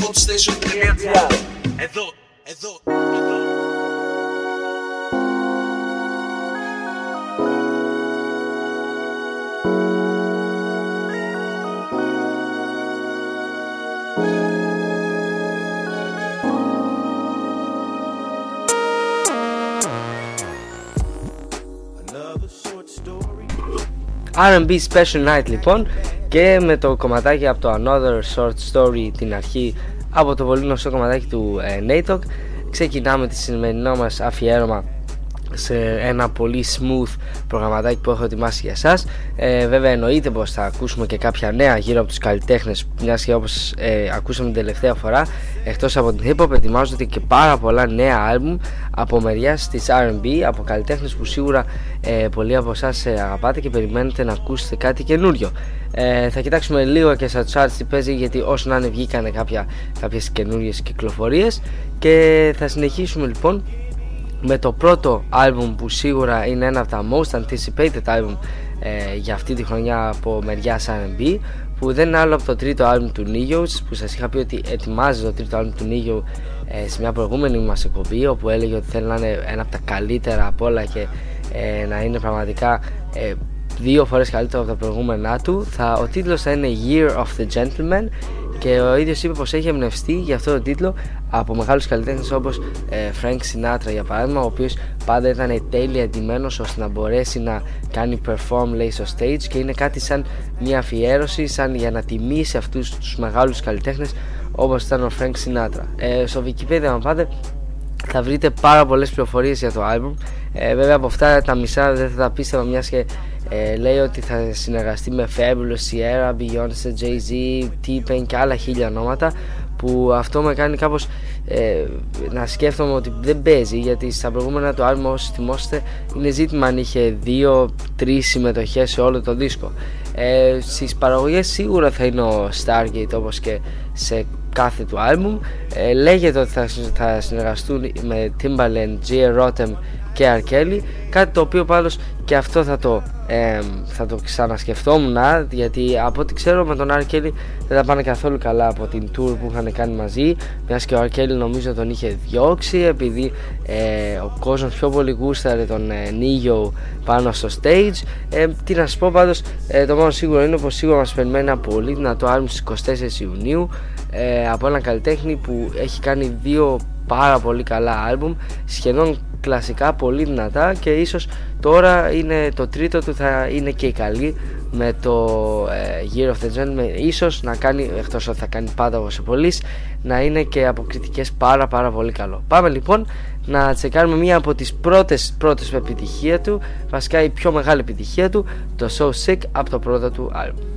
Pop station Edhe, edhe, edhe R&B Special Night λοιπόν και με το κομματάκι από το Another Short Story την αρχή από το πολύ γνωστό κομματάκι του ε, Natok ξεκινάμε τη σημερινό μας αφιέρωμα σε ένα πολύ smooth προγραμματάκι που έχω ετοιμάσει για εσάς ε, βέβαια εννοείται πως θα ακούσουμε και κάποια νέα γύρω από τους καλλιτέχνες μιας και όπως ε, ακούσαμε την τελευταία φορά εκτός από την hip hop ετοιμάζονται και πάρα πολλά νέα άλμπουμ από μεριά της R&B από καλλιτέχνες που σίγουρα ε, πολλοί από εσάς ε, αγαπάτε και περιμένετε να ακούσετε κάτι καινούριο. Ε, θα κοιτάξουμε λίγο και στα charts τι παίζει γιατί όσο να είναι βγήκανε κάποια, κάποιες καινούριες κυκλοφορίες. Και θα συνεχίσουμε λοιπόν με το πρώτο άλμπουμ που σίγουρα είναι ένα από τα most anticipated album ε, για αυτή τη χρονιά από μεριά R&B που δεν είναι άλλο από το τρίτο άλμπουμ του Nigos που σας είχα πει ότι ετοιμάζει το τρίτο άλμπουμ του Nigos ε, σε μια προηγούμενη μας εκπομπή όπου έλεγε ότι θέλει να είναι ένα από τα καλύτερα από όλα και ε, να είναι πραγματικά ε, δύο φορές καλύτερο από τα προηγούμενά του. Θα, ο τίτλος θα είναι Year of the Gentleman και ο ίδιος είπε πως έχει εμπνευστεί για αυτό το τίτλο από μεγάλους καλλιτέχνες όπως ε, Frank Sinatra για παράδειγμα ο οποίος πάντα ήταν τέλεια εντυμένος ώστε να μπορέσει να κάνει perform λέει στο stage και είναι κάτι σαν μια αφιέρωση σαν για να τιμήσει αυτούς τους μεγάλους καλλιτέχνες όπως ήταν ο Frank Sinatra. Ε, στο Wikipedia αν πάτε θα βρείτε πάρα πολλές πληροφορίες για το album. Ε, βέβαια από αυτά τα μισά δεν θα τα πίστευα μιας και ε, λέει ότι θα συνεργαστεί με Fabulous, Sierra, Beyoncé, Jay-Z, T-Pain και άλλα χίλια ονόματα που αυτό με κάνει κάπως ε, να σκέφτομαι ότι δεν παίζει γιατί στα προηγούμενα του άλμπου όσοι θυμόστε είναι ζήτημα αν είχε 2-3 συμμετοχές σε όλο το δίσκο. Ε, στις παραγωγές σίγουρα θα είναι ο Stargate όπως και σε κάθε του άλμπουμ ε, λέγεται ότι θα, θα συνεργαστούν με Timbaland, G. Rotem και R. Kelly κάτι το οποίο πάντως και αυτό θα το, ε, θα το ξανασκεφτόμουν γιατί από ό,τι ξέρω με τον R. Kelly δεν θα πάνε καθόλου καλά από την tour που είχαν κάνει μαζί μιας και ο R. Kelly νομίζω τον είχε διώξει επειδή ε, ο κόσμος πιο πολύ γούσταρε τον ε, Νίγιο πάνω στο stage ε, τι να σας πω πάντως ε, το μόνο σίγουρο είναι πως σίγουρα μας περιμένει ένα πολύ δυνατό άλμ στις 24 Ιουνίου ε, από έναν καλλιτέχνη που έχει κάνει δύο πάρα πολύ καλά άλμπουμ σχεδόν κλασικά πολύ δυνατά και ίσως τώρα είναι το τρίτο του θα είναι και καλή με το ε, Year of the Gentleman ίσως να κάνει εκτός ότι θα κάνει πάντα όπως πολύς να είναι και από κριτικές πάρα πάρα πολύ καλό. Πάμε λοιπόν να τσεκάρουμε μία από τις πρώτες πρώτες επιτυχία του βασικά η πιο μεγάλη επιτυχία του το So Sick από το πρώτο του άλμπουμ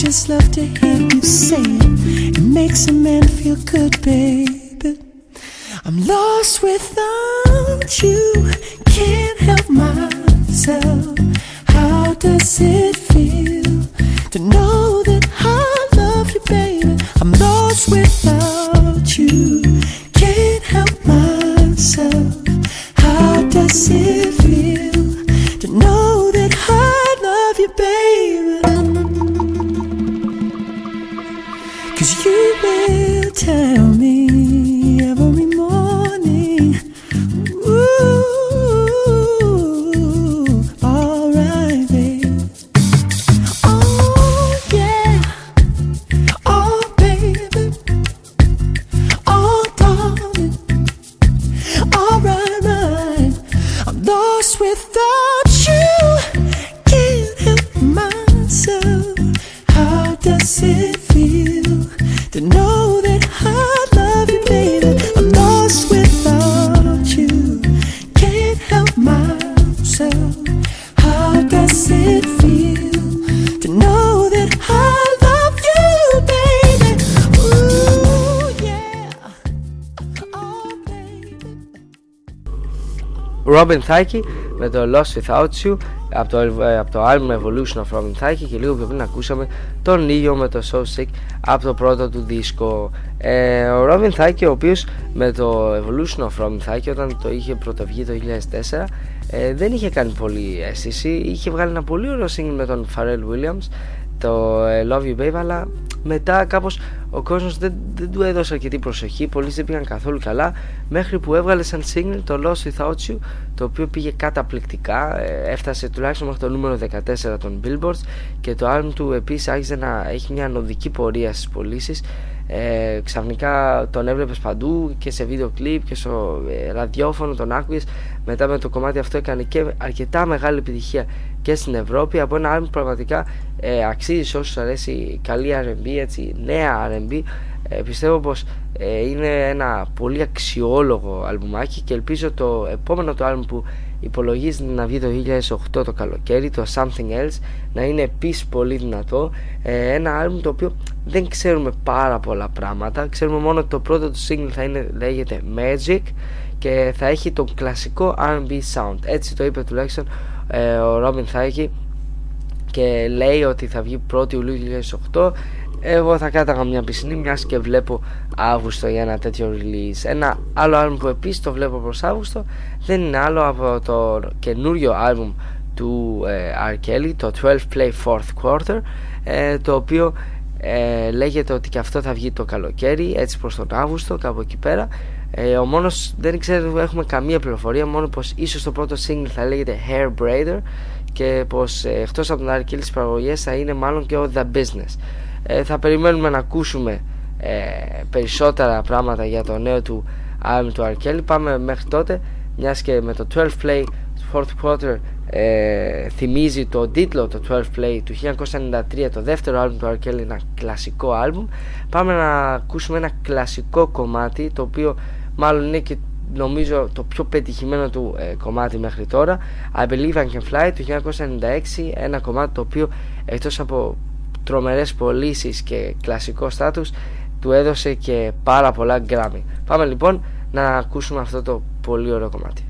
just love to hear you say it. It makes a man feel good, baby. I'm lost without you. Can't help myself. Robin Thicke με το Lost Without You από το, ε, από το album Evolution of Robin Thicke και λίγο πιο πριν ακούσαμε τον ίδιο με το So Sick από το πρώτο του δίσκο. Ε, ο Robin Thicke ο οποίος με το Evolution of Robin Thicke όταν το είχε πρωτοβγεί το 2004 ε, δεν είχε κάνει πολύ αίσθηση. Είχε βγάλει ένα πολύ ωραίο single με τον Pharrell Williams το ε, Love You Babe αλλά μετά κάπως ο κόσμος δεν, δεν του έδωσε αρκετή προσοχή πολλοί δεν πήγαν καθόλου καλά μέχρι που έβγαλε σαν single το Lost Without You το οποίο πήγε καταπληκτικά ε, έφτασε τουλάχιστον μέχρι το νούμερο 14 των Billboards και το album του επίσης άρχισε να έχει μια ανωδική πορεία στις πωλήσεις. Ε, ξαφνικά τον έβλεπες παντού και σε βίντεο κλιπ και στο ε, ραδιόφωνο τον άκουγες μετά με το κομμάτι αυτό έκανε και αρκετά μεγάλη επιτυχία και στην Ευρώπη από ένα album πραγματικά ε, αξίζει σε όσους αρέσει καλή R&B έτσι νέα R&B ε, πιστεύω πως ε, είναι ένα πολύ αξιόλογο αλμπουμάκι και ελπίζω το επόμενο το άλμπουμ που υπολογίζεται να βγει το 2008 το καλοκαίρι το Something Else να είναι επίσης πολύ δυνατό. Ε, ένα άλμπουμ το οποίο δεν ξέρουμε πάρα πολλά πράγματα. Ξέρουμε μόνο ότι το πρώτο του single θα είναι, λέγεται Magic και θα έχει τον κλασικό R&B sound. Έτσι το είπε τουλάχιστον ε, ο Robin Thicke και λέει ότι θα βγει 1η Ιουλίου 2008 εγώ θα κάταγα μια πισινή μιας και βλέπω Αύγουστο για ένα τέτοιο release ένα άλλο άλμπουμ που επίσης το βλέπω προς Αύγουστο δεν είναι άλλο από το καινούριο άλμπουμ του ε, R. Kelly το 12 Play Fourth Quarter ε, το οποίο ε, λέγεται ότι και αυτό θα βγει το καλοκαίρι έτσι προς τον Αύγουστο κάπου εκεί πέρα ε, ο μόνος δεν ξέρω έχουμε καμία πληροφορία μόνο πως ίσως το πρώτο single θα λέγεται Hair Braider και πως ε, εκτός από τον R. Kelly στις παραγωγές θα είναι μάλλον και ο The Business ε, θα περιμένουμε να ακούσουμε ε, περισσότερα πράγματα για το νέο του album του Αρκέλη. Πάμε μέχρι τότε, μιας και με το 12 Play Fourth Quarter ε, θυμίζει το τίτλο το 12 Play του 1993, το δεύτερο άλμπουμ του Αρκέλη, ένα κλασικό άλμπουμ. Πάμε να ακούσουμε ένα κλασικό κομμάτι, το οποίο μάλλον είναι και νομίζω το πιο πετυχημένο του κομμάτι μέχρι τώρα I Believe I Can Fly του 1996 ένα κομμάτι το οποίο εκτός από τρομερές πωλήσεις και κλασικό στάτους του έδωσε και πάρα πολλά γκράμι. Πάμε λοιπόν να ακούσουμε αυτό το πολύ ωραίο κομμάτι.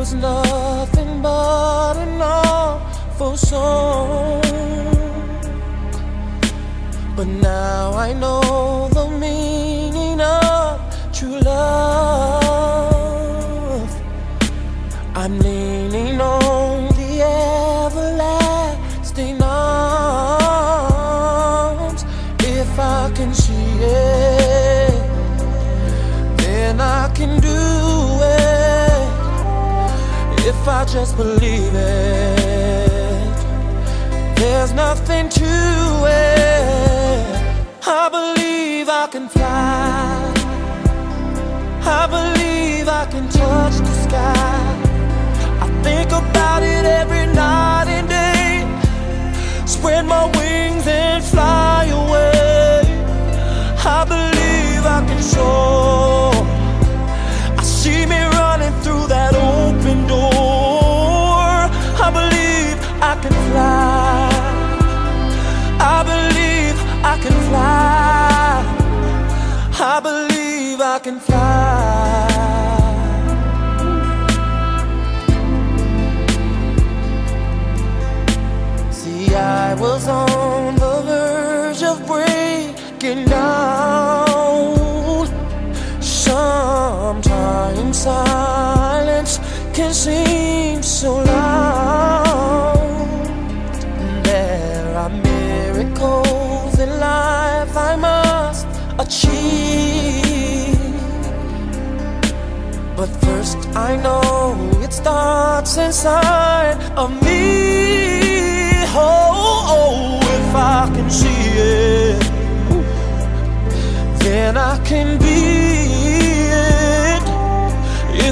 was love. believe it. seems so long. There are miracles in life I must achieve. But first, I know it starts inside of me. Oh, oh, oh if I can see it, then I can be.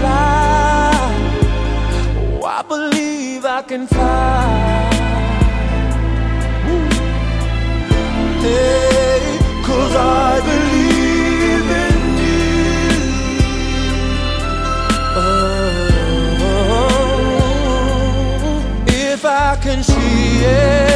fly. Oh, I believe I can fly. Ooh. Hey, cause I believe in you. Oh, if I can see it.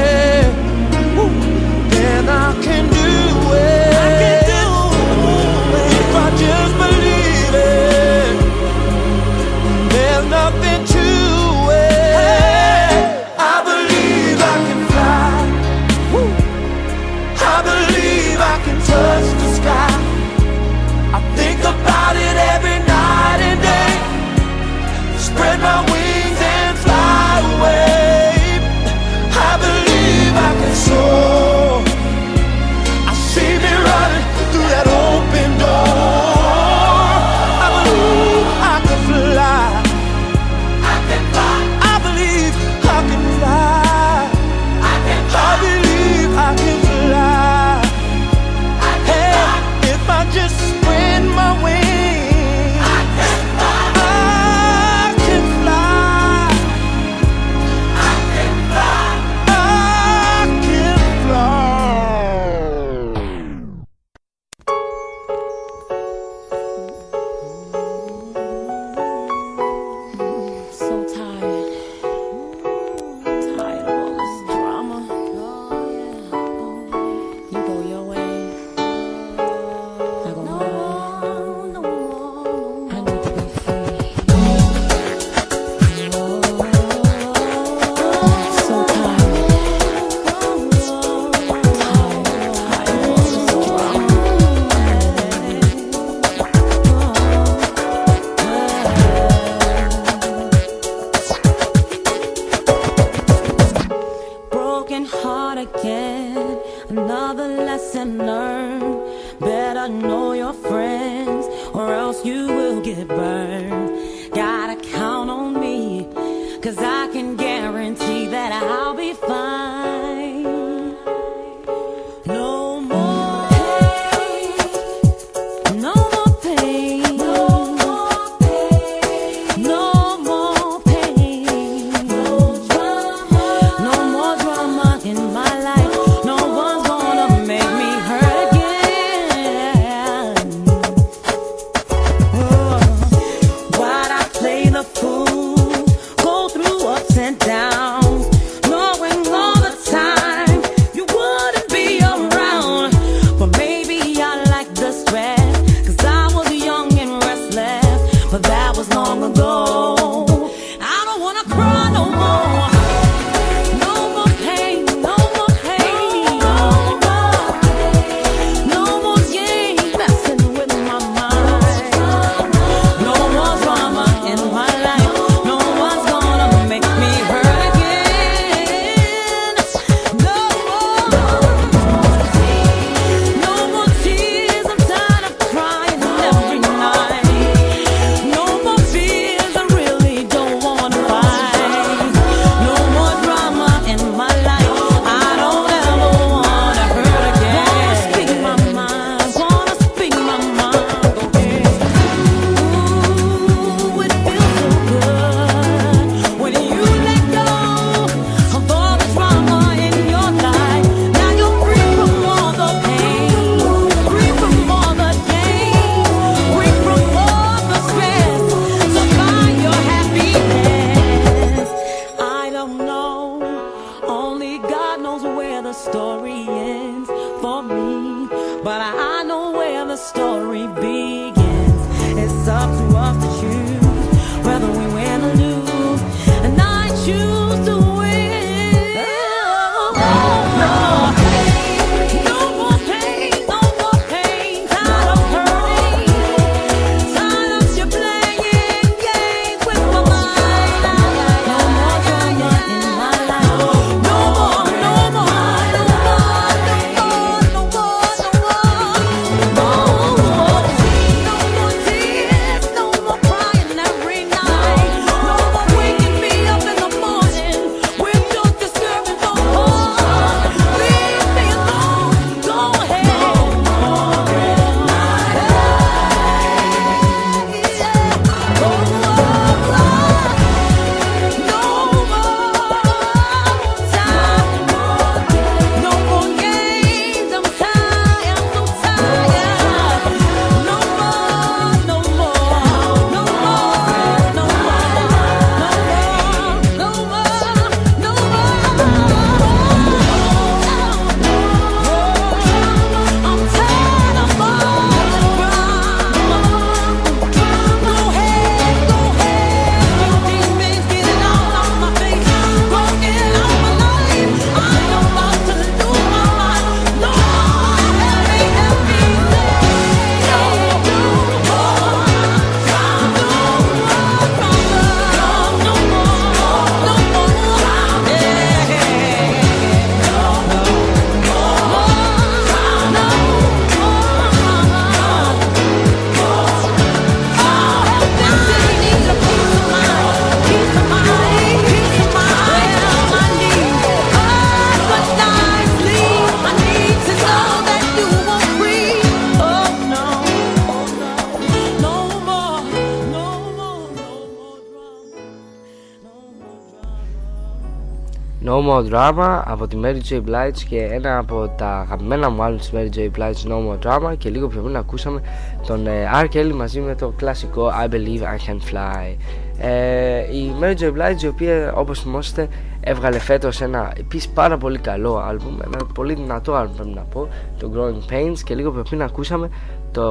More Drama από τη Mary J. Blige και ένα από τα αγαπημένα μου άλλων της Mary J. Blige No More Drama και λίγο πιο πριν ακούσαμε τον ε, R. Kelly μαζί με το κλασικό I Believe I Can Fly ε, η Mary J. Blige η οποία όπως θυμόσαστε έβγαλε φέτος ένα επίσης πάρα πολύ καλό άλμπουμ ένα πολύ δυνατό άλμπουμ πρέπει να πω το Growing Pains και λίγο πιο πριν ακούσαμε το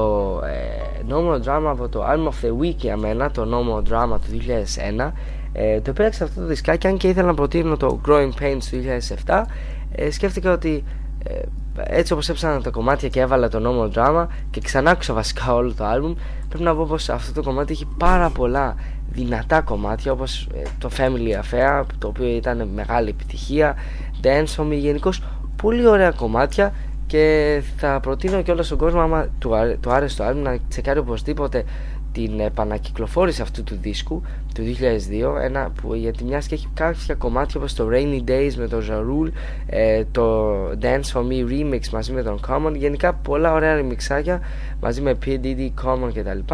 ε, No More Drama από το Album of the Week για μένα το No More Drama του 2001 ε, το επέλεξα αυτό το δισκάκι, αν και ήθελα να προτείνω το Growing Pains του 2007, ε, σκέφτηκα ότι ε, έτσι όπως έψανα τα κομμάτια και έβαλα το νόμο drama και ξανά άκουσα βασικά όλο το άλμπουμ, πρέπει να πω πως αυτό το κομμάτι έχει πάρα πολλά δυνατά κομμάτια όπως το Family Affair, το οποίο ήταν μεγάλη επιτυχία, Dance Homie, γενικώς πολύ ωραία κομμάτια και θα προτείνω και όλο στον κόσμο άμα του άρεσε το album να τσεκάρει οπωσδήποτε την επανακυκλοφόρηση αυτού του δίσκου του 2002 ένα που γιατί μιας και έχει κάποια κομμάτια όπως το Rainy Days με τον Ζαρούλ ε, το Dance For Me Remix μαζί με τον Common γενικά πολλά ωραία remixάκια μαζί με P. Diddy, Common κτλ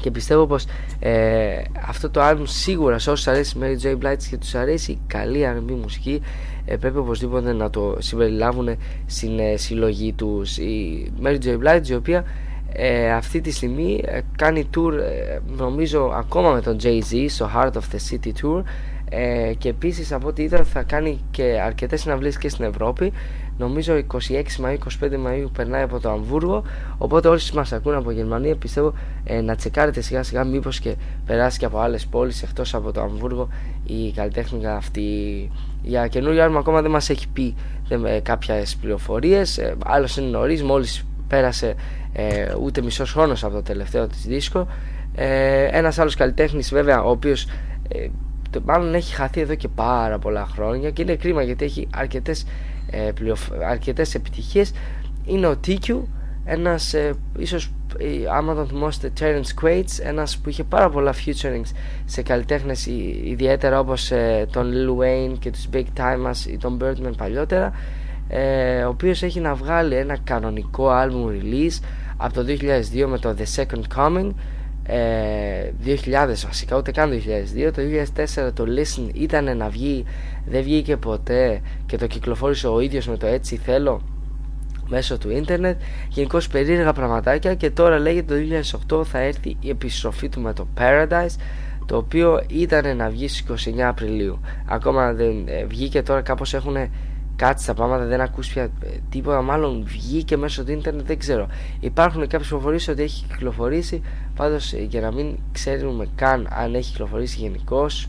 και πιστεύω πως ε, αυτό το album σίγουρα σε όσους αρέσει η Mary J. Blige και τους αρέσει η καλή R&B μουσική ε, πρέπει οπωσδήποτε να το συμπεριλάβουν στην ε, συλλογή τους η Mary J. Blige η οποία ε, αυτή τη στιγμή ε, κάνει tour ε, νομίζω ακόμα με τον Jay-Z στο Heart of the City Tour. Ε, και επίσης από ό,τι είδα θα κάνει και αρκετές συναυλίες και στην Ευρώπη. Νομίζω 26 Μαΐου, 25 Μαΐου περνάει από το Αμβούργο. Οπότε όσοι μας ακούν από Γερμανία πιστεύω ε, να τσεκάρετε σιγά σιγά μήπως και περάσει και από άλλες πόλεις εκτός από το Αμβούργο η καλλιτέχνηκα αυτή. Για καινούριο άλμα ακόμα δεν μας έχει πει δεν, ε, κάποιες πληροφορίες. Ε, άλλος είναι νωρίς μόλις πέρασε ε, ούτε μισός χρόνος από το τελευταίο της δίσκο. Ε, ένας άλλος καλλιτέχνης βέβαια ο οποίος ε, το, μάλλον έχει χαθεί εδώ και πάρα πολλά χρόνια και είναι κρίμα γιατί έχει αρκετές, ε, πληοφ- αρκετές επιτυχίες. Είναι ο TQ ένας ε, ίσως ε, άμα τον θυμόσαστε Terence Quates ένας που είχε πάρα πολλά featurings σε καλλιτέχνες ι- ιδιαίτερα όπως ε, τον Lil Wayne και τους Big Timers ή τον Birdman παλιότερα ε, ο οποίος έχει να βγάλει ένα κανονικό album release από το 2002 με το The Second Coming. Ε, 2000 βασικά ούτε καν το 2002 το 2004 το Listen ήταν να βγει δεν βγήκε ποτέ και το κυκλοφόρησε ο ίδιος με το έτσι θέλω μέσω του ίντερνετ. Γενικώς περίεργα πραγματάκια και τώρα λέγεται το 2008 θα έρθει η επιστροφή του με το Paradise το οποίο ήταν να βγει στις 29 Απριλίου. Ακόμα δεν ε, βγήκε τώρα κάπως έχουν κάτσει τα πράγματα δεν ακούς πια ε, τίποτα. Μάλλον βγήκε μέσω του ίντερνετ δεν ξέρω. Υπάρχουν κάποιες προφορίες ότι έχει κυκλοφορήσει. Πάντως ε, για να μην ξέρουμε καν αν έχει κυκλοφορήσει γενικώς.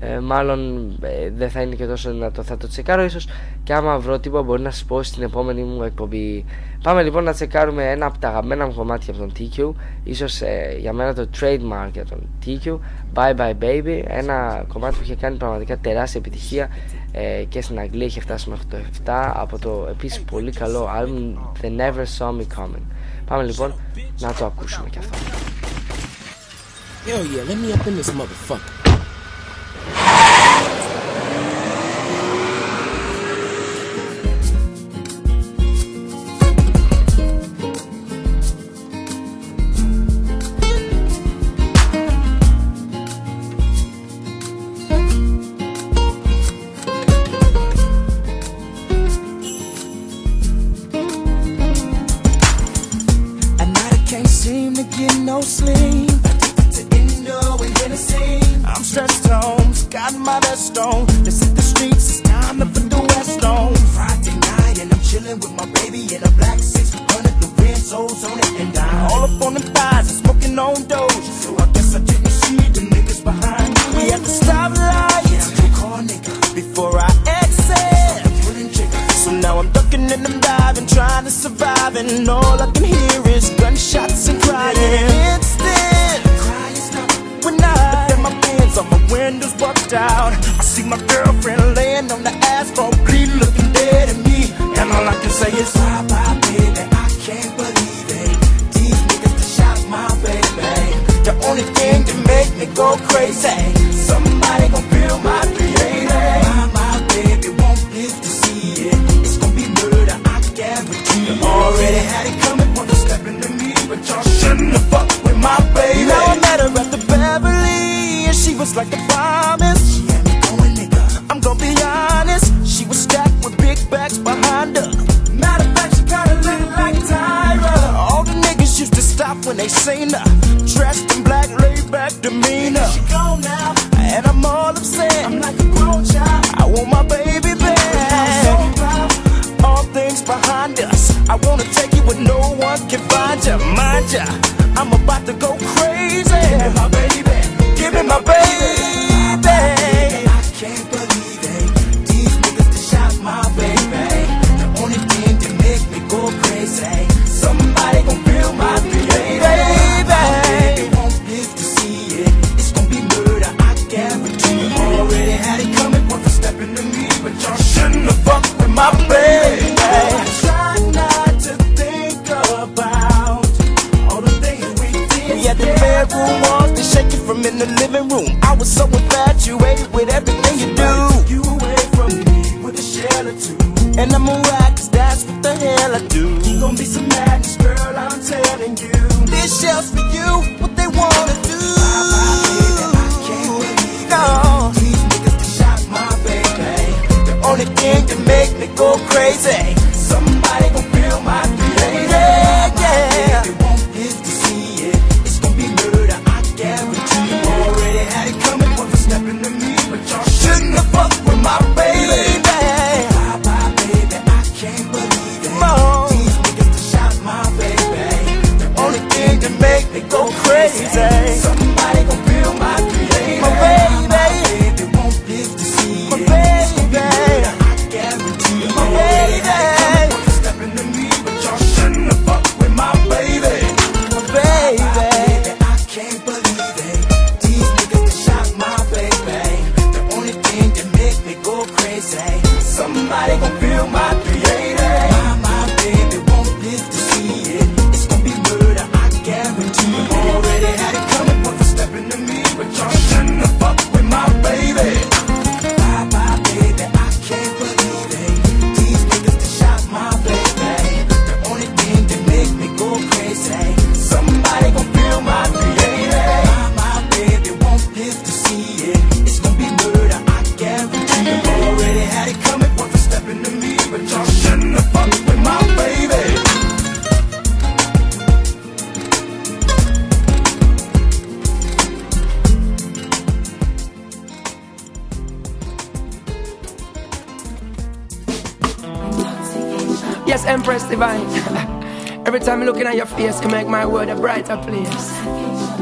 Ε, μάλλον ε, δεν θα είναι και τόσο δυνατό. Θα το τσεκάρω ίσως και άμα βρω τίποτα μπορεί να σας πω στην επόμενη μου εκπομπή. Πάμε λοιπόν να τσεκάρουμε ένα από τα αγαπημένα μου κομμάτια από τον TQ ίσως ε, για μένα το trademark για τον TQ Bye Bye Baby. Ένα κομμάτι που είχε κάνει πραγματικά τεράστια επιτυχία ε, και στην Αγγλία είχε φτάσει μέχρι το 7 από το επίσης πολύ καλό album The Never Saw Me Coming πάμε λοιπόν να το ακούσουμε και αυτό Hell yeah, let me up in this motherfucker. Already had it coming, but for stepping to me, but y'all shouldn't have fucked with my baby. Yes, Empress Divine. Every time I'm looking at your face, can make my world a brighter place.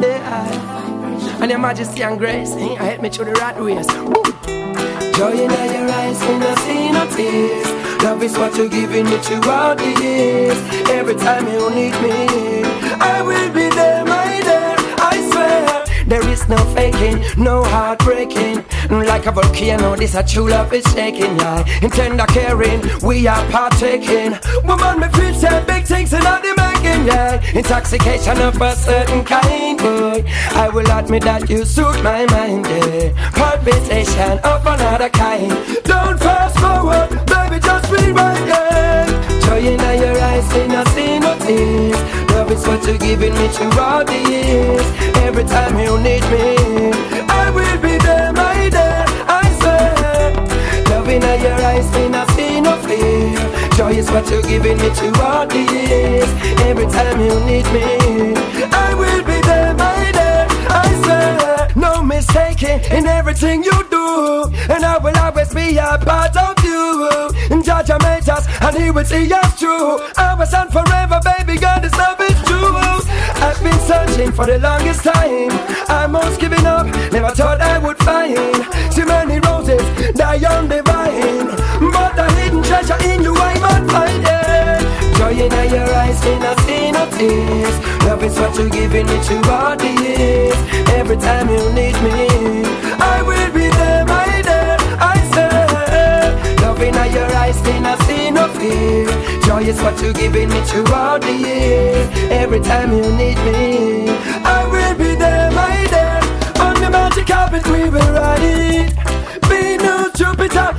Yeah. And your majesty and grace, eh, help me through the right ways. Joy in your eyes, when I see no tears. Love is what you're giving me throughout the years. Every time you need me, I will be there, my dear. I swear. There is no faking, no heartbreaking. Like a volcano, this a true love is shaking, yeah. In tender caring, we are partaking. Woman, me feel big things in all the Intoxication of a certain kind, boy. I will admit that you suit my mind, yeah. Palpitation of another kind. Don't fast forward, baby, just rewind, yeah. Joy in your eyes, see no tears. Love is what you're giving me throughout the years. Every time you need me, I will be there, my dear. I swear. Love in your eyes, see no fear. Joy is what you're giving me throughout the years. Every time you need me, I will be there, my dear. I swear. No mistaking in everything you do, and I will always be a part of you. Judge made us, and He will see us through. Our son forever, baby, God, this love is true. I've been searching for the longest time. I'm almost giving up, never thought I would find too many roses die on the vine. Treasure in you, I might find it. Joy in your eyes, in a see no tears. Love is what you're giving me throughout the years. Every time you need me, I will be there, my dear. I say, love in your eyes, in a see no fear. Joy is what you're giving me to throughout the years. Every time you need me, I will be there, my dear. On the magic carpet, we will ride it. Be no Jupiter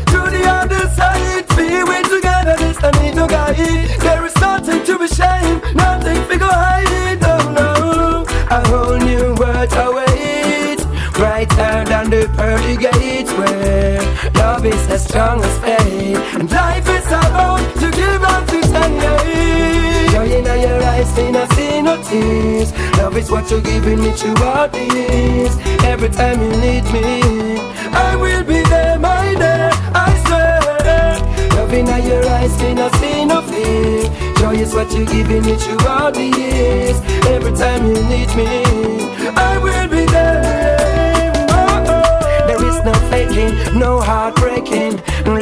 is the strongest faith. And life is about to give up to ten Joy in your eyes, in a see no tears. Love is what you're giving me throughout the years. Every time you need me, I will be there, my dear. I swear. Love in your eyes, a see no fear. Joy is what you're giving me throughout the years. Every time you need me, I will be there. Oh, oh. There is no faking, no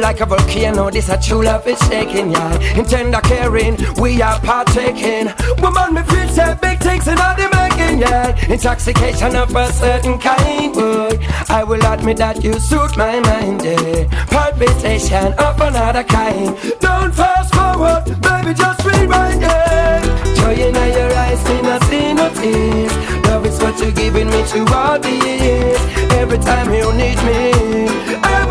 Like a volcano, this a true love is shaking, yeah. In tender caring, we are partaking. Woman, me feel say big things in all the making, yeah. Intoxication of a certain kind, boy. I will admit that you suit my mind, yeah. Palpitation of another kind. Don't fast forward, baby, just rewind, yeah. Joy in your eyes, me not see no tears. Love is what you're giving me throughout the years. Every time you need me, I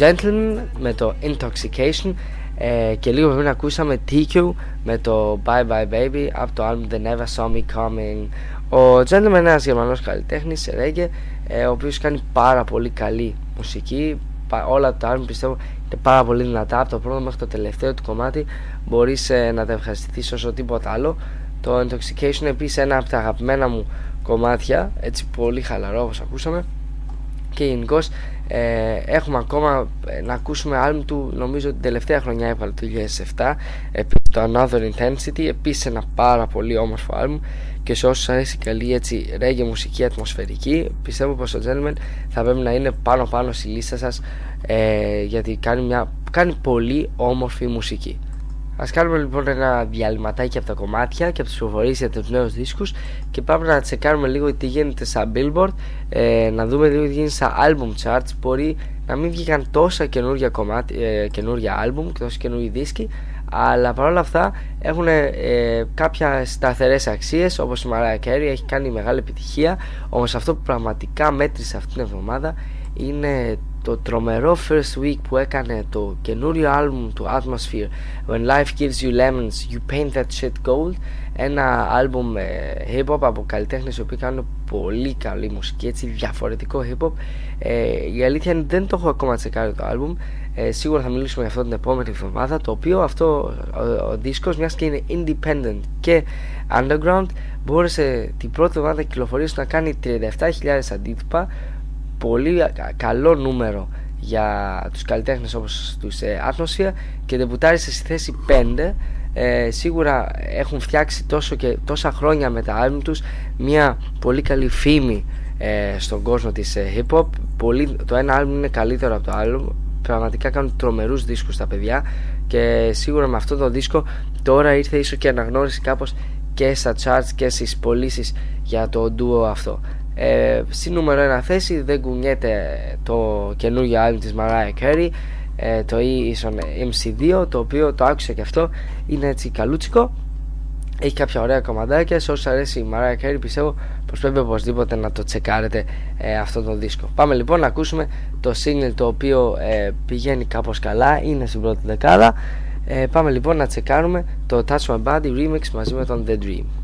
Gentleman με το Intoxication ε, και λίγο πριν ακούσαμε TQ με το Bye Bye Baby από το album The Never Saw Me Coming. Ο Gentleman είναι ένας γερμανός καλλιτέχνης reggae ε, ο οποίος κάνει πάρα πολύ καλή μουσική. Πα- όλα τα album πιστεύω είναι πάρα πολύ δυνατά. Από το πρώτο μέχρι το τελευταίο του κομμάτι μπορείς ε, να τα ευχαριστηθείς όσο τίποτα άλλο. Το Intoxication είναι επίσης ένα από τα αγαπημένα μου κομμάτια έτσι πολύ χαλαρό όπως ακούσαμε. Και γενικώς ε, έχουμε ακόμα ε, να ακούσουμε άλμ του. Νομίζω την τελευταία χρονιά έβγαλε το 2007 επίσης το Another Intensity. Επίσης ένα πάρα πολύ όμορφο άλμ. Και σε όσους αρέσει καλή έτσι ρέγγε μουσική ατμοσφαιρική πιστεύω πως το Gentleman θα πρέπει να είναι πάνω πάνω στη λίστα σας ε, γιατί κάνει, μια, κάνει πολύ όμορφη μουσική Α κάνουμε λοιπόν ένα διαλυματάκι από τα κομμάτια και από τι προφορίε για τους νέους δίσκους και πάμε να τσεκάρουμε λίγο τι γίνεται στα Billboard, ε, να δούμε λίγο τι γίνεται στα album charts. Μπορεί να μην βγήκαν τόσα καινούργια, κομμάτια, ε, καινούργια album και τόσοι καινούργιοι δίσκοι, αλλά παρόλα αυτά έχουν ε, κάποια σταθερές αξίες όπως η Mariah Carey έχει κάνει μεγάλη επιτυχία. Όμως αυτό που πραγματικά μέτρησε αυτήν την εβδομάδα είναι το τρομερό first week που έκανε το καινούριο άλμπουμ του Atmosphere When Life Gives You Lemons You Paint That Shit Gold ένα άλμπουμ ε, hip hop από καλλιτέχνες οι οποίοι κάνουν πολύ καλή μουσική έτσι διαφορετικό hip hop ε, η αλήθεια είναι δεν το έχω ακόμα τσεκάρει το άλμπουμ. Ε, σίγουρα θα μιλήσουμε για αυτό την επόμενη εβδομάδα το οποίο αυτό ο, ο δίσκος μιας και είναι independent και underground μπόρεσε την πρώτη εβδομάδα κυκλοφορίας να κάνει 37.000 αντίτυπα πολύ κα- καλό νούμερο για τους καλλιτέχνες όπως τους ε, Atmosphere και ντεμπουτάρισε στη θέση 5 ε, σίγουρα έχουν φτιάξει τόσο και τόσα χρόνια με τα άλμπουμ τους μια πολύ καλή φήμη ε, στον κόσμο της ε, hip hop πολύ, το ένα άλμπουμ είναι καλύτερο από το άλλο. Πραγματικά κάνουν τρομερούς δίσκους τα παιδιά και σίγουρα με αυτό το δίσκο τώρα ήρθε ίσως και αναγνώριση κάπως και στα charts και στις πωλήσεις για το duo αυτό ε, στη νούμερο 1 θέση δεν κουνιέται το καινούργιο άλμπουμ της Mariah Carey ε, το E ίσον MC2 το οποίο το άκουσα και αυτό είναι έτσι καλούτσικο. Έχει κάποια ωραία κομματάκια σε όσους αρέσει η Mariah Carey πιστεύω πως πρέπει οπωσδήποτε να το τσεκάρετε ε, αυτό το δίσκο. Πάμε λοιπόν να ακούσουμε το single το οποίο ε, πηγαίνει κάπως καλά είναι στην πρώτη δεκάδα. Ε, πάμε λοιπόν να τσεκάρουμε το Touch My Body remix μαζί με τον The Dream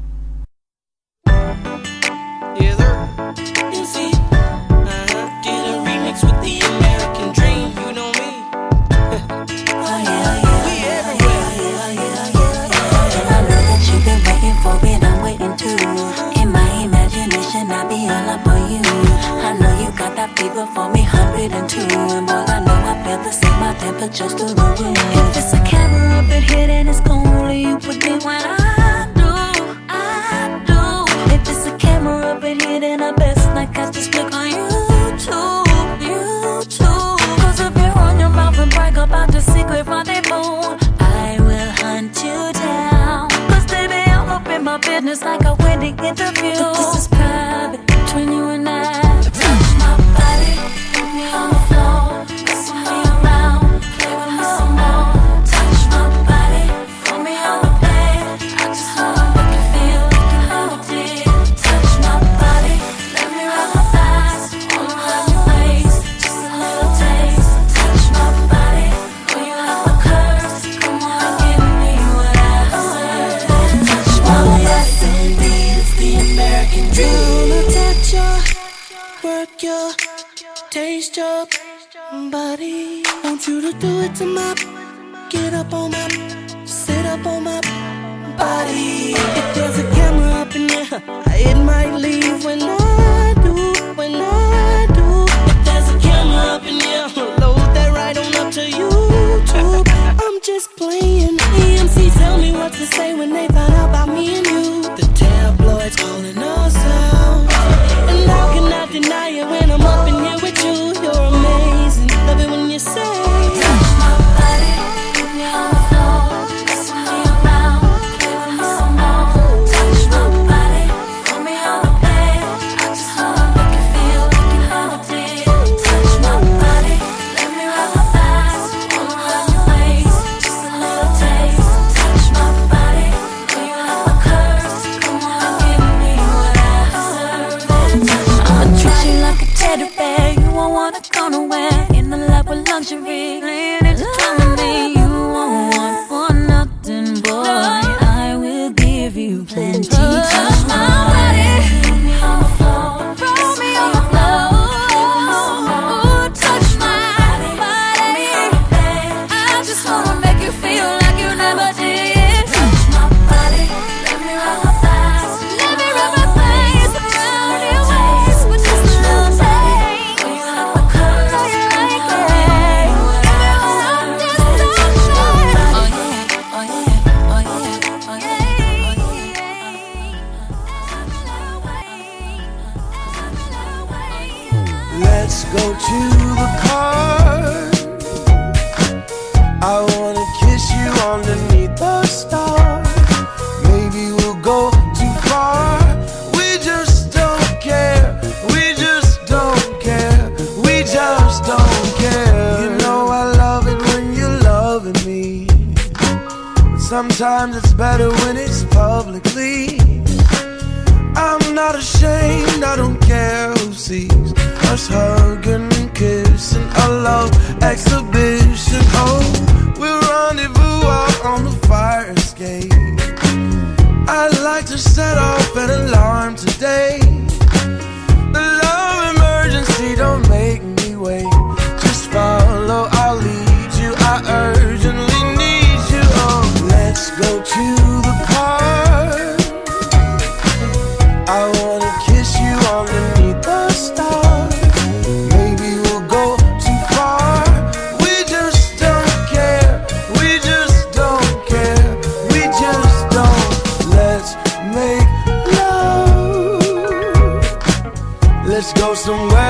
somewhere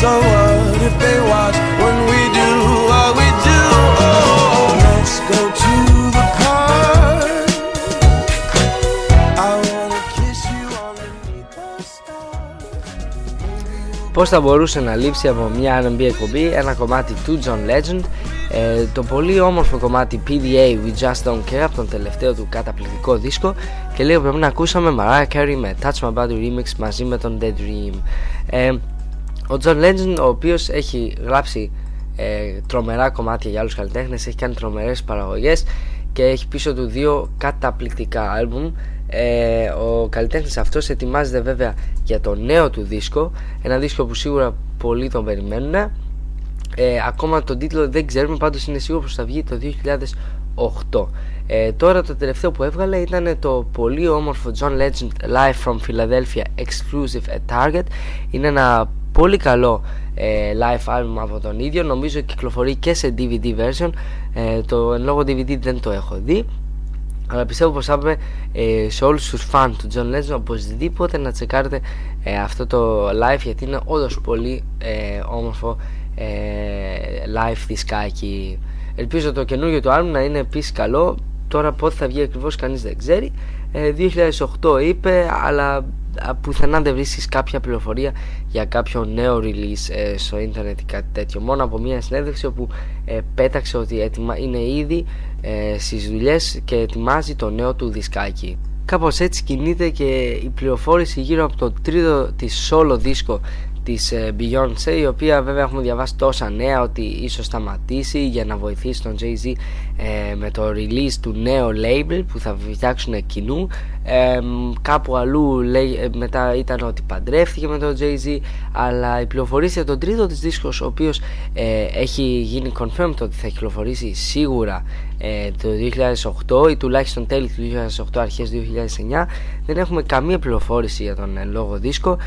So what if they watch when we do what we do? Oh, let's go to the park. I wanna kiss you underneath the stars. Πώς θα μπορούσε να λείψει από μια R&B εκπομπή ένα κομμάτι του John Legend ε, το πολύ όμορφο κομμάτι PDA We Just Don't Care από τον τελευταίο του καταπληκτικό δίσκο και λίγο πριν ακούσαμε Mariah Carey με Touch My Body Remix μαζί με τον The Dream ε, ο John Legend ο οποίος έχει γράψει ε, τρομερά κομμάτια για άλλους καλλιτέχνες έχει κάνει τρομερές παραγωγές και έχει πίσω του δύο καταπληκτικά άλμπουμ. Ε, ο καλλιτέχνης αυτός ετοιμάζεται βέβαια για το νέο του δίσκο ένα δίσκο που σίγουρα πολλοί τον περιμένουν. Ε, ακόμα τον τίτλο δεν ξέρουμε πάντως είναι σίγουρο πως θα βγει το 2008 ε, τώρα το τελευταίο που έβγαλε ήταν το πολύ όμορφο John Legend Live from Philadelphia Exclusive at Target. Είναι ένα πολύ καλό ε, live album από τον ίδιο. Νομίζω κυκλοφορεί και σε DVD version. Ε, το εν λόγω DVD δεν το έχω δει. Αλλά πιστεύω πως θα έπρεπε ε, σε όλους τους φαν του John Legend οπωσδήποτε να τσεκάρετε ε, αυτό το live γιατί είναι όντως πολύ ε, όμορφο ε, live δισκάκι. Ελπίζω το καινούργιο του album να είναι επίσης καλό. Τώρα πότε θα βγει ακριβώς κανείς δεν ξέρει. Ε, 2008 είπε, αλλά α, πουθενά δεν βρίσκεις κάποια πληροφορία για κάποιο νέο release ε, στο ίντερνετ ή κάτι τέτοιο. Μόνο από μια συνέντευξη όπου ε, πέταξε ότι έτοιμα, είναι ήδη ε, στις δουλειές και ετοιμάζει το νέο του δισκάκι. Κάπως έτσι κινείται και η πληροφόρηση γύρω από το τρίτο της solo δίσκο της ε, Beyoncé η οποία βέβαια έχουμε διαβάσει τόσα νέα ότι ίσως σταματήσει για να βοηθήσει τον Jay-Z ε, με το release του νέου label που θα φτιάξουν κοινού. Ε, κάπου αλλού λέει, ε, μετά ήταν ότι παντρεύτηκε με τον Jay-Z αλλά η πληροφορία για τον τρίτο της δίσκος ο οποίος έχει γίνει confirmed ότι θα κυκλοφορήσει σίγουρα το 2008 ή τουλάχιστον τέλη του 2008 αρχές 2009 δεν έχουμε καμία πληροφόρηση για τον λόγο δίσκο.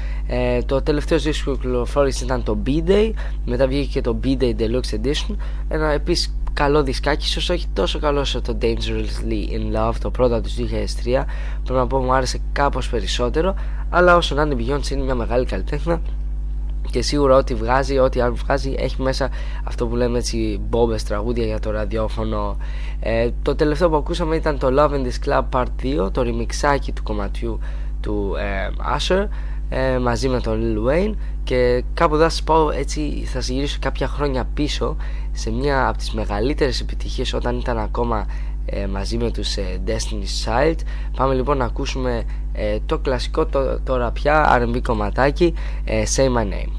Το τελευταίο δίσκο κυκλοφόρηση ήταν το B-Day μετά βγήκε και το B-Day Deluxe Edition ένα επίσης καλό δισκάκι, ίσως όχι τόσο καλό όσο το Dangerously in Love, το πρώτο τους 2003, πρέπει να πω μου άρεσε κάπως περισσότερο, αλλά όσο να είναι Beyoncé είναι μια μεγάλη καλλιτέχνα και σίγουρα ό,τι βγάζει, ό,τι αν βγάζει έχει μέσα αυτό που λέμε έτσι μπόμπες τραγούδια για το ραδιόφωνο. Ε, το τελευταίο που ακούσαμε ήταν το Love in This Club Part 2 το remixάκι του κομματιού του ε, Asher ε, μαζί με τον Lil Wayne. Και κάπου θα σας πω έτσι θα σας γυρίσω κάποια χρόνια πίσω σε μια από τις μεγαλύτερες επιτυχίες όταν ήταν ακόμα ε, μαζί με τους ε, Destiny's Child. Πάμε λοιπόν να ακούσουμε ε, το κλασικό το, τώρα πια R&B κομματάκι ε, Say My Name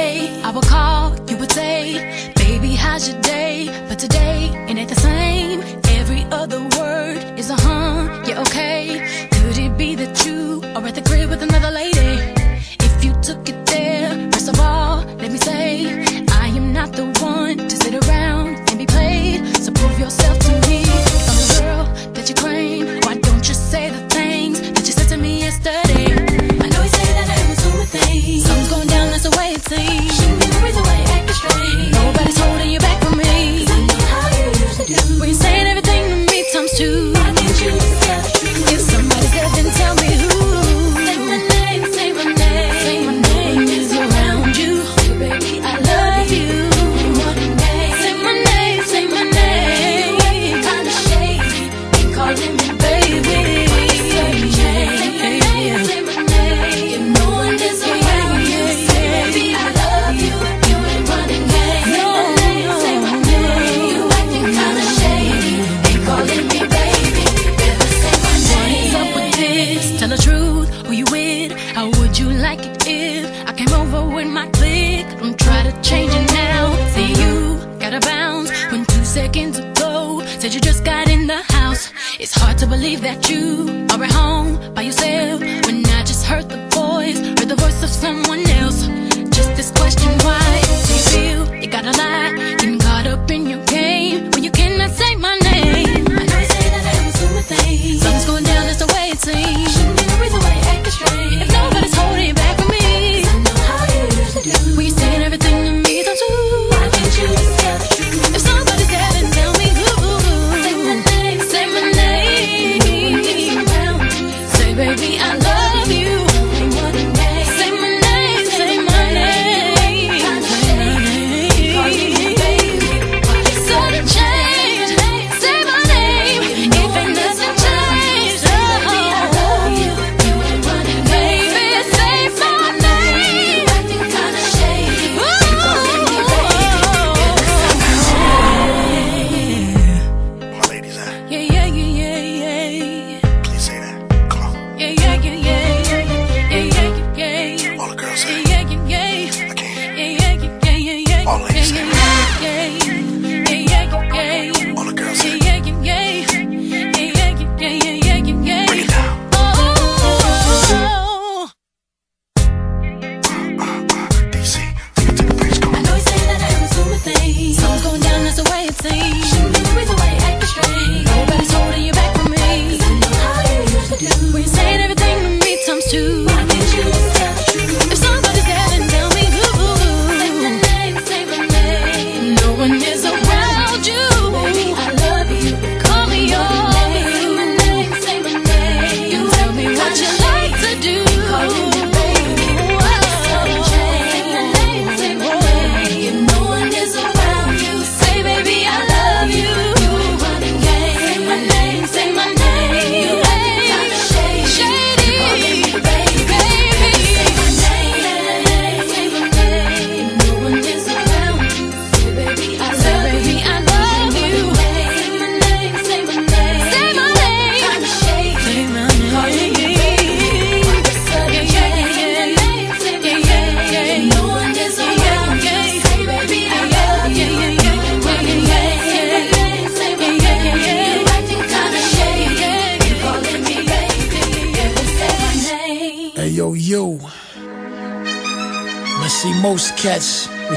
I would call, you would say, baby how's your day? But today it ain't the same. Every other word is a huh, yeah okay. Could it be that you are at the crib with another lady?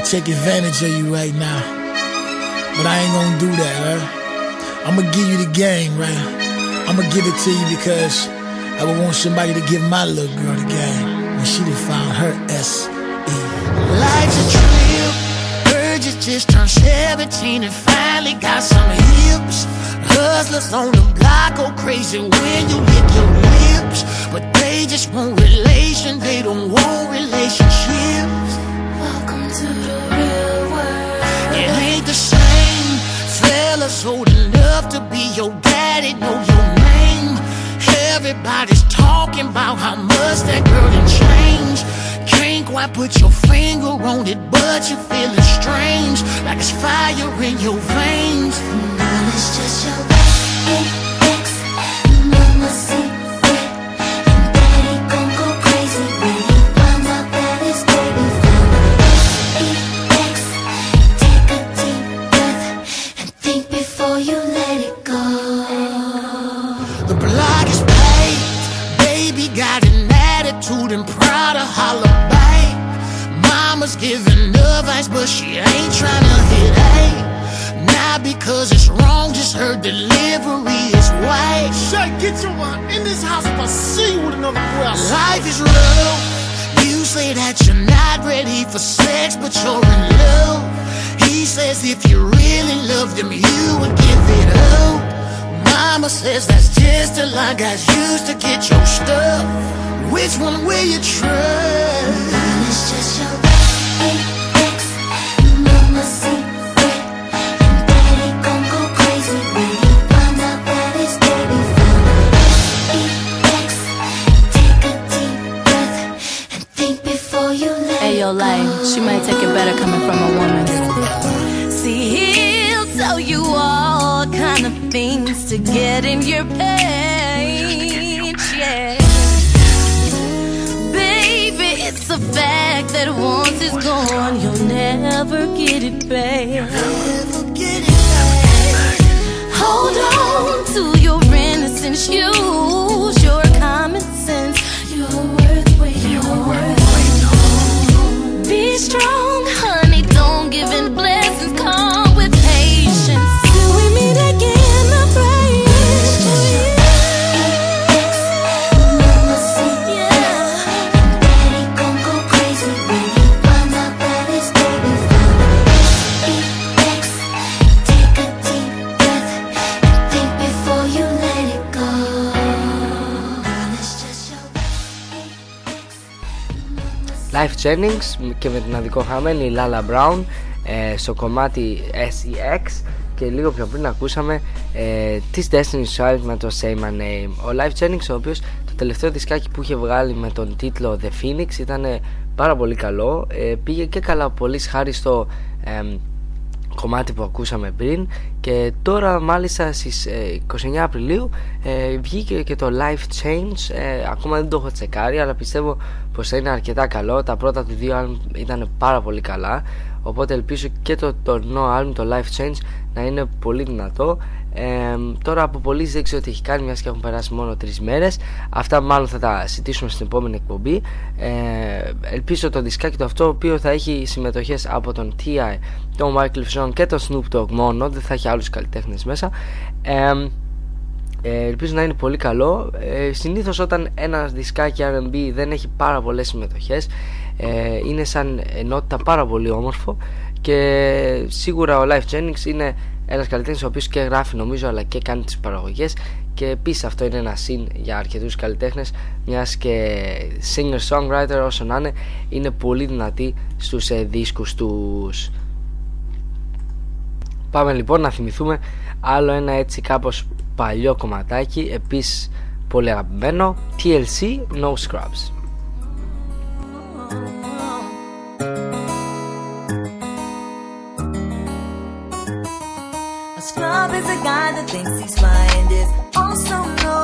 Take advantage of you right now. But I ain't gonna do that, right? I'm gonna give you the game, right? I'm gonna give it to you because I would want somebody to give my little girl the game when she done found her S E. Life's a trip. You just turned 17 and finally got some hips. Hustlers on the block go crazy when you lick your lips. But they just want relation, they don't want relationships. To be your daddy know your name. Everybody's talking about how much that girl done changed. Can't quite put your finger on it, but you're feeling strange. Like it's fire in your veins. Girl, it's just your ex, but she ain't tryna hit A. Not because it's wrong, just her delivery is white. Shay, get your mind in this house if I see you with another outside. Life is rough. You say that you're not ready for sex, but you're in love. He says if you really love them, you would give it up. Mama says that's just a lie, guys used to get your stuff. Which one will you trust? It's just your Hey, like, she might take it better coming from a woman. See, he'll tell you all kind of things to get in your page, yeah. Baby, it's a fact that once it's gone, you'll never get it back. Hold on to your innocence, use your common sense. You're worth waiting You're worth Strong, honey. Don't give in. Jennings και με την αδικοχαμένη Lala Brown ε, στο κομμάτι SEX και λίγο πιο πριν ακούσαμε ε, της Destiny's Child με το Say My Name. Ο Life Jennings ο οποίος το τελευταίο δισκάκι που είχε βγάλει με τον τίτλο The Phoenix ήταν πάρα πολύ καλό ε, πήγε και καλά πολύ χάρη στο εμ, κομμάτι που ακούσαμε πριν και τώρα μάλιστα στις ε, 29 Απριλίου ε, βγήκε και το Life Change ε, ακόμα δεν το έχω τσεκάρει αλλά πιστεύω πως θα είναι αρκετά καλό. Τα πρώτα του δύο άλμ ήταν πάρα πολύ καλά οπότε ελπίζω και το τωρινό άλμ το Life Change να είναι πολύ δυνατό ε, τώρα από πολλοί δεν ξέρω τι έχει κάνει μιας και έχουν περάσει μόνο τρεις μέρες. Αυτά μάλλον θα τα συζητήσουμε στην επόμενη εκπομπή. Ε, ελπίζω το δισκάκι το αυτό το οποίος θα έχει συμμετοχές από τον T.I. τον Michael Fishon και τον Snoop Dogg μόνο δεν θα έχει άλλους καλλιτέχνες μέσα. Ε, ε, ελπίζω να είναι πολύ καλό. Ε, συνήθως όταν ένα δισκάκι R&B δεν έχει πάρα πολλές συμμετοχές ε, είναι σαν ενότητα πάρα πολύ όμορφο και σίγουρα ο Life Jennings είναι ένας καλλιτέχνης ο οποίος και γράφει νομίζω αλλά και κάνει τις παραγωγές. Και επίσης αυτό είναι ένα συν για αρκετούς καλλιτέχνες μιας και singer-songwriter όσο να είναι είναι πολύ δυνατή στους ε, δίσκους τους. Πάμε λοιπόν να θυμηθούμε άλλο ένα έτσι κάπως παλιό κομματάκι επίσης πολύ αγαπημένο TLC No Scrubs scrub is a guy that thinks he's fine, is also known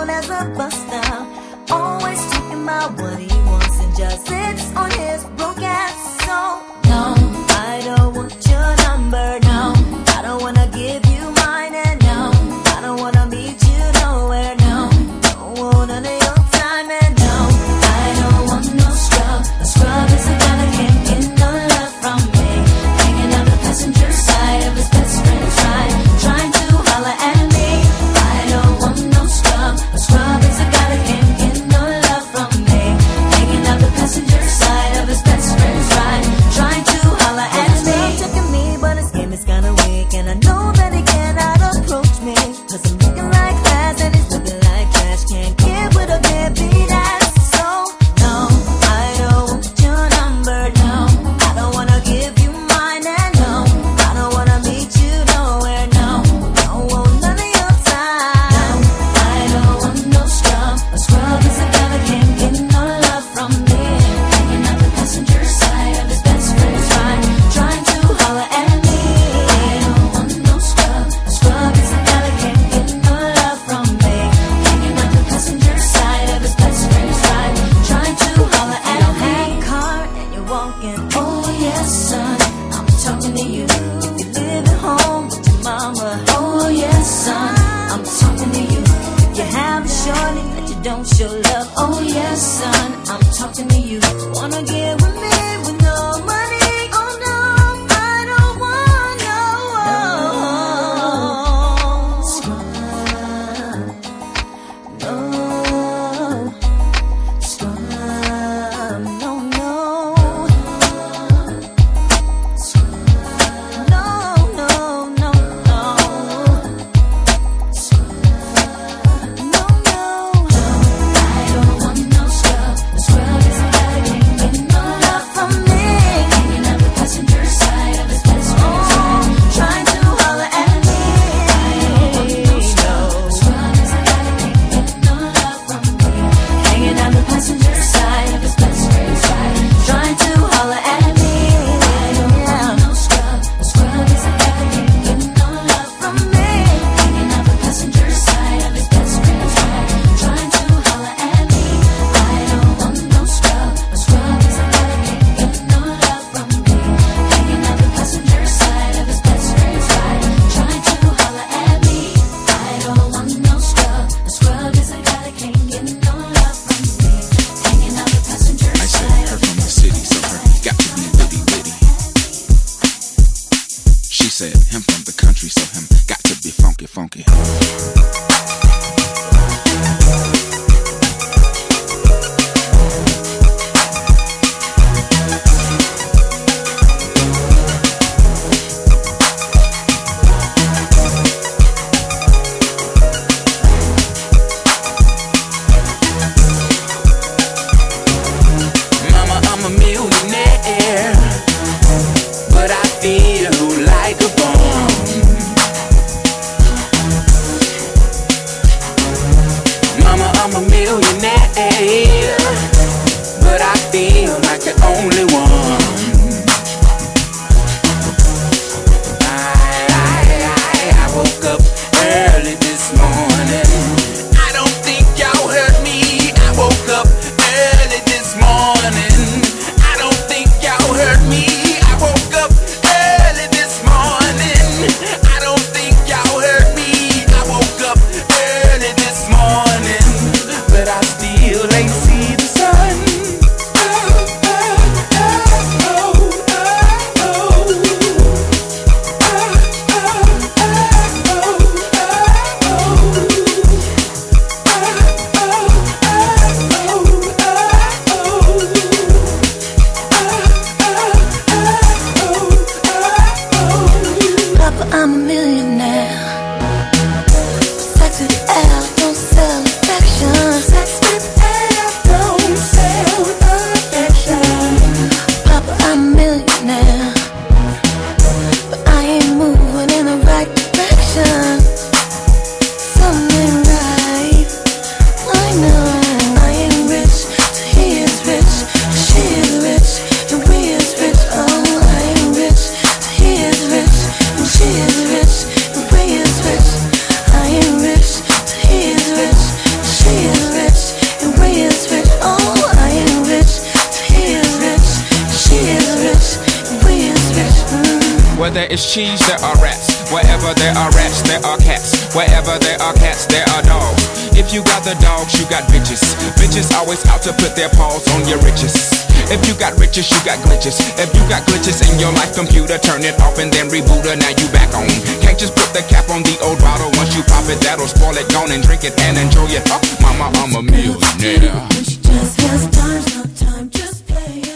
glitches, you got glitches. If you got glitches in your life computer, turn it off and then reboot it. Now you back on. Can't just put the cap on the old bottle. Once you pop it, that'll spoil it. Gone and drink it and enjoy it. Oh, mama, I'm a millionaire. She just has time, not time, just play.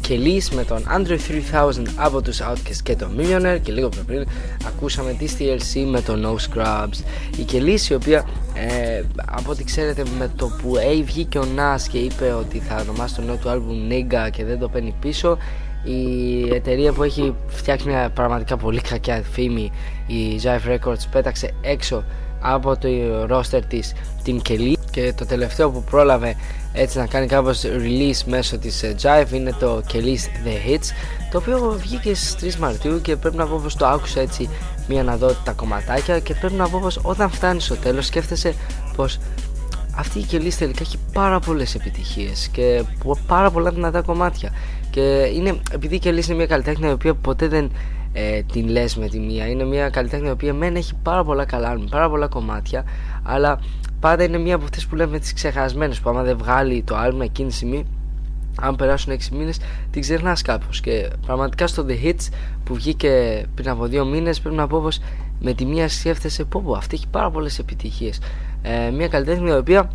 και Λύς με τον Andre 3000 από τους Outcast και τον Millionaire και λίγο πιο πριν ακούσαμε τη TLC με τον No Scrubs η Κελής η οποία Ε, από ό,τι ξέρετε με το που hey, βγήκε ο Nas και είπε ότι θα ονομάσει το νέο του άλμπουμ Νίγκα και δεν το παίρνει πίσω η εταιρεία που έχει φτιάξει μια πραγματικά πολύ κακιά φήμη η Jive Records πέταξε έξω από το roster της την Kelly. Και το τελευταίο που πρόλαβε έτσι να κάνει κάπως release μέσω της ε, Jive είναι το Kelly's The Hits το οποίο βγήκε στις 3 Μαρτίου και πρέπει να πω πως το άκουσα έτσι μία να δω τα κομματάκια και πρέπει να πω πως όταν φτάνει στο τέλος σκέφτεσαι πως αυτή η κελίς τελικά έχει πάρα πολλές επιτυχίες και πάρα πολλά δυνατά κομμάτια. Και είναι, επειδή η κελίς είναι μια καλλιτέχνη η οποία ποτέ δεν ε, την λες με τη μία είναι μια καλλιτέχνη η οποία μεν έχει πάρα πολλά καλά πάρα πολλά κομμάτια αλλά πάντα είναι μια από αυτές που λέμε τις ξεχασμένες που άμα δεν βγάλει το άλμα εκείνη τη στιγμή αν περάσουν 6 μήνες την ξεχνάς κάπως. Και πραγματικά στο The Hits που βγήκε πριν από 2 μήνες πρέπει να πω πως με τη μία σκέφτεσαι πω πω αυτή έχει πάρα πολλές επιτυχίες. Ε, μια καλλιτέχνη η οποία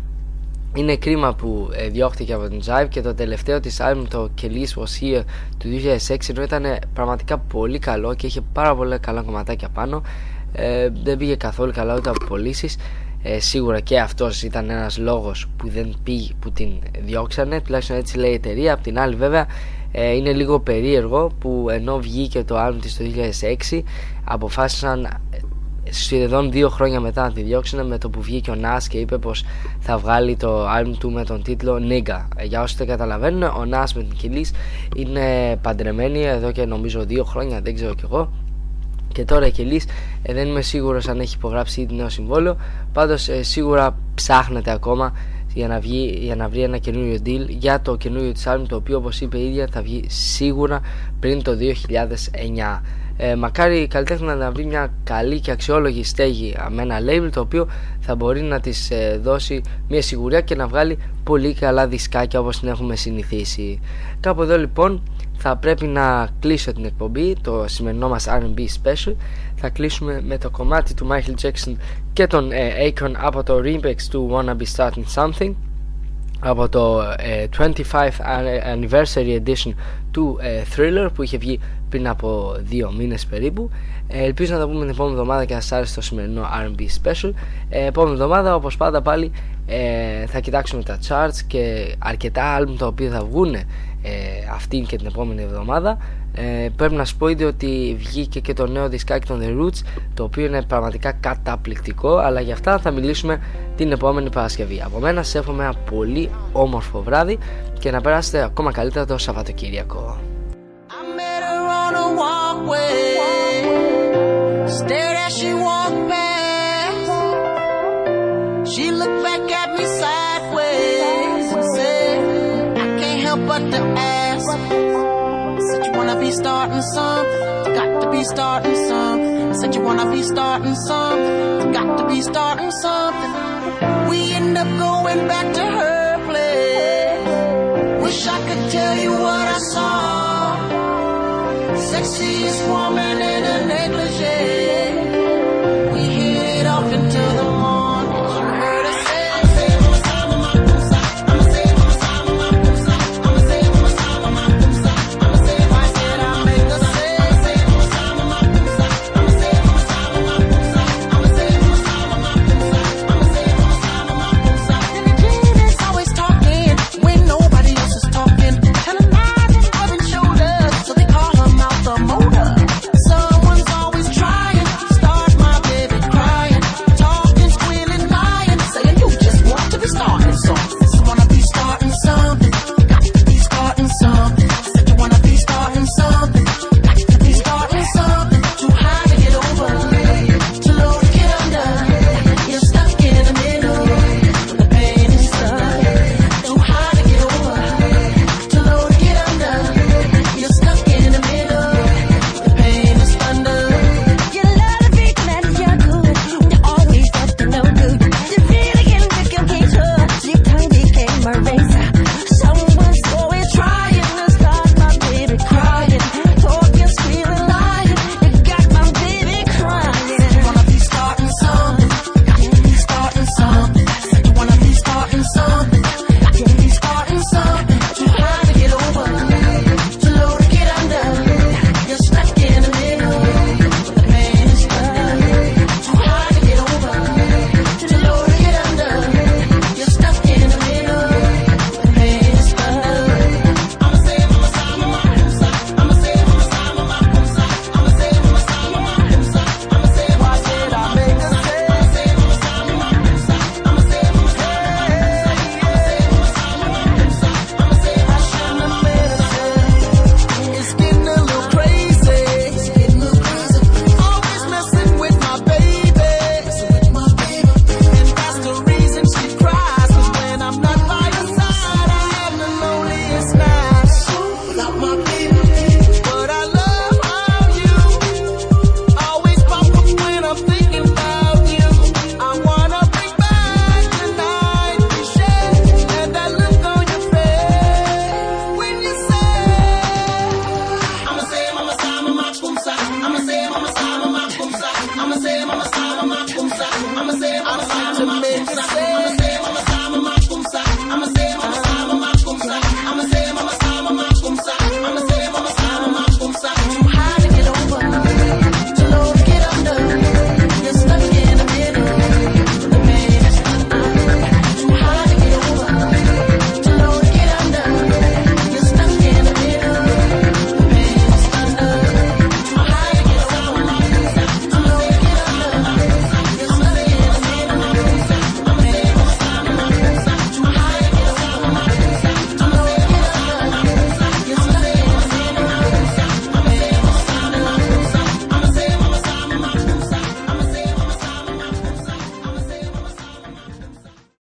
είναι κρίμα που ε, διώχτηκε από την Jive και το τελευταίο της άλμπουμ το Kelly's Was Here του 2006 ενώ ήταν πραγματικά πολύ καλό και είχε πάρα πολλά καλά κομματάκια πάνω. Ε, δεν πήγε καθόλου καλά ούτε από πωλήσεις. Ε, σίγουρα και αυτός ήταν ένας λόγος που δεν πήγε που την διώξανε τουλάχιστον έτσι λέει η εταιρεία απ' την άλλη βέβαια ε, είναι λίγο περίεργο που ενώ βγήκε το άλμπουμ της το 2006 αποφάσισαν ε, σχεδόν δύο χρόνια μετά να τη διώξουν με το που βγήκε ο Nas και είπε πως θα βγάλει το άλμπουμ του με τον τίτλο Nigga. Ε, Για όσοι δεν καταλαβαίνουν, ο Nas με την Κιλής είναι παντρεμένη εδώ και νομίζω δύο χρόνια, δεν ξέρω κι εγώ. Και τώρα η Κελής ε, δεν είμαι σίγουρος αν έχει υπογράψει ήδη νέο συμβόλαιο. Πάντως ε, σίγουρα ψάχνεται ακόμα για να, βγει, για να βρει ένα καινούριο deal για το καινούριο της άλμπουμ το οποίο όπως είπε η ίδια θα βγει σίγουρα πριν το 2009 ε, μακάρι η καλλιτέχνη να βρει μια καλή και αξιόλογη στέγη με ένα label το οποίο θα μπορεί να της ε, δώσει μια σιγουριά και να βγάλει πολύ καλά δισκάκια όπως την έχουμε συνηθίσει. Κάπου εδώ λοιπόν θα πρέπει να κλείσω την εκπομπή το σημερινό μας R&B special. Θα κλείσουμε με το κομμάτι του Michael Jackson και τον ε, Akon από το remix του Wanna Be Starting Something από το ε, 25th Anniversary Edition του ε, Thriller που είχε βγει πριν από δύο μήνες περίπου. Ε, ελπίζω να τα πούμε την επόμενη εβδομάδα και να σας άρεσε το σημερινό R&B special. Ε, επόμενη εβδομάδα όπως πάντα πάλι ε, θα κοιτάξουμε τα charts και αρκετά άλμπουμ τα οποία θα βγουν ε, αυτήν και την επόμενη εβδομάδα. Ε, πρέπει να σου πω ήδη ότι βγήκε και το νέο δισκάκι των The Roots το οποίο είναι πραγματικά καταπληκτικό αλλά για αυτά θα μιλήσουμε την επόμενη Παρασκευή. Από μένα σας εύχομαι ένα πολύ όμορφο βράδυ και να περάσετε ακόμα καλύτερα το Σαββατοκύριακο. Met her on a walkway. Stared as she walked She looked back at me sideways and said, I can't help but to ask. Said you wanna be starting some, got to be starting some. Said you wanna be starting some, got to be starting something. We end up going back to her place. Wish I could tell you what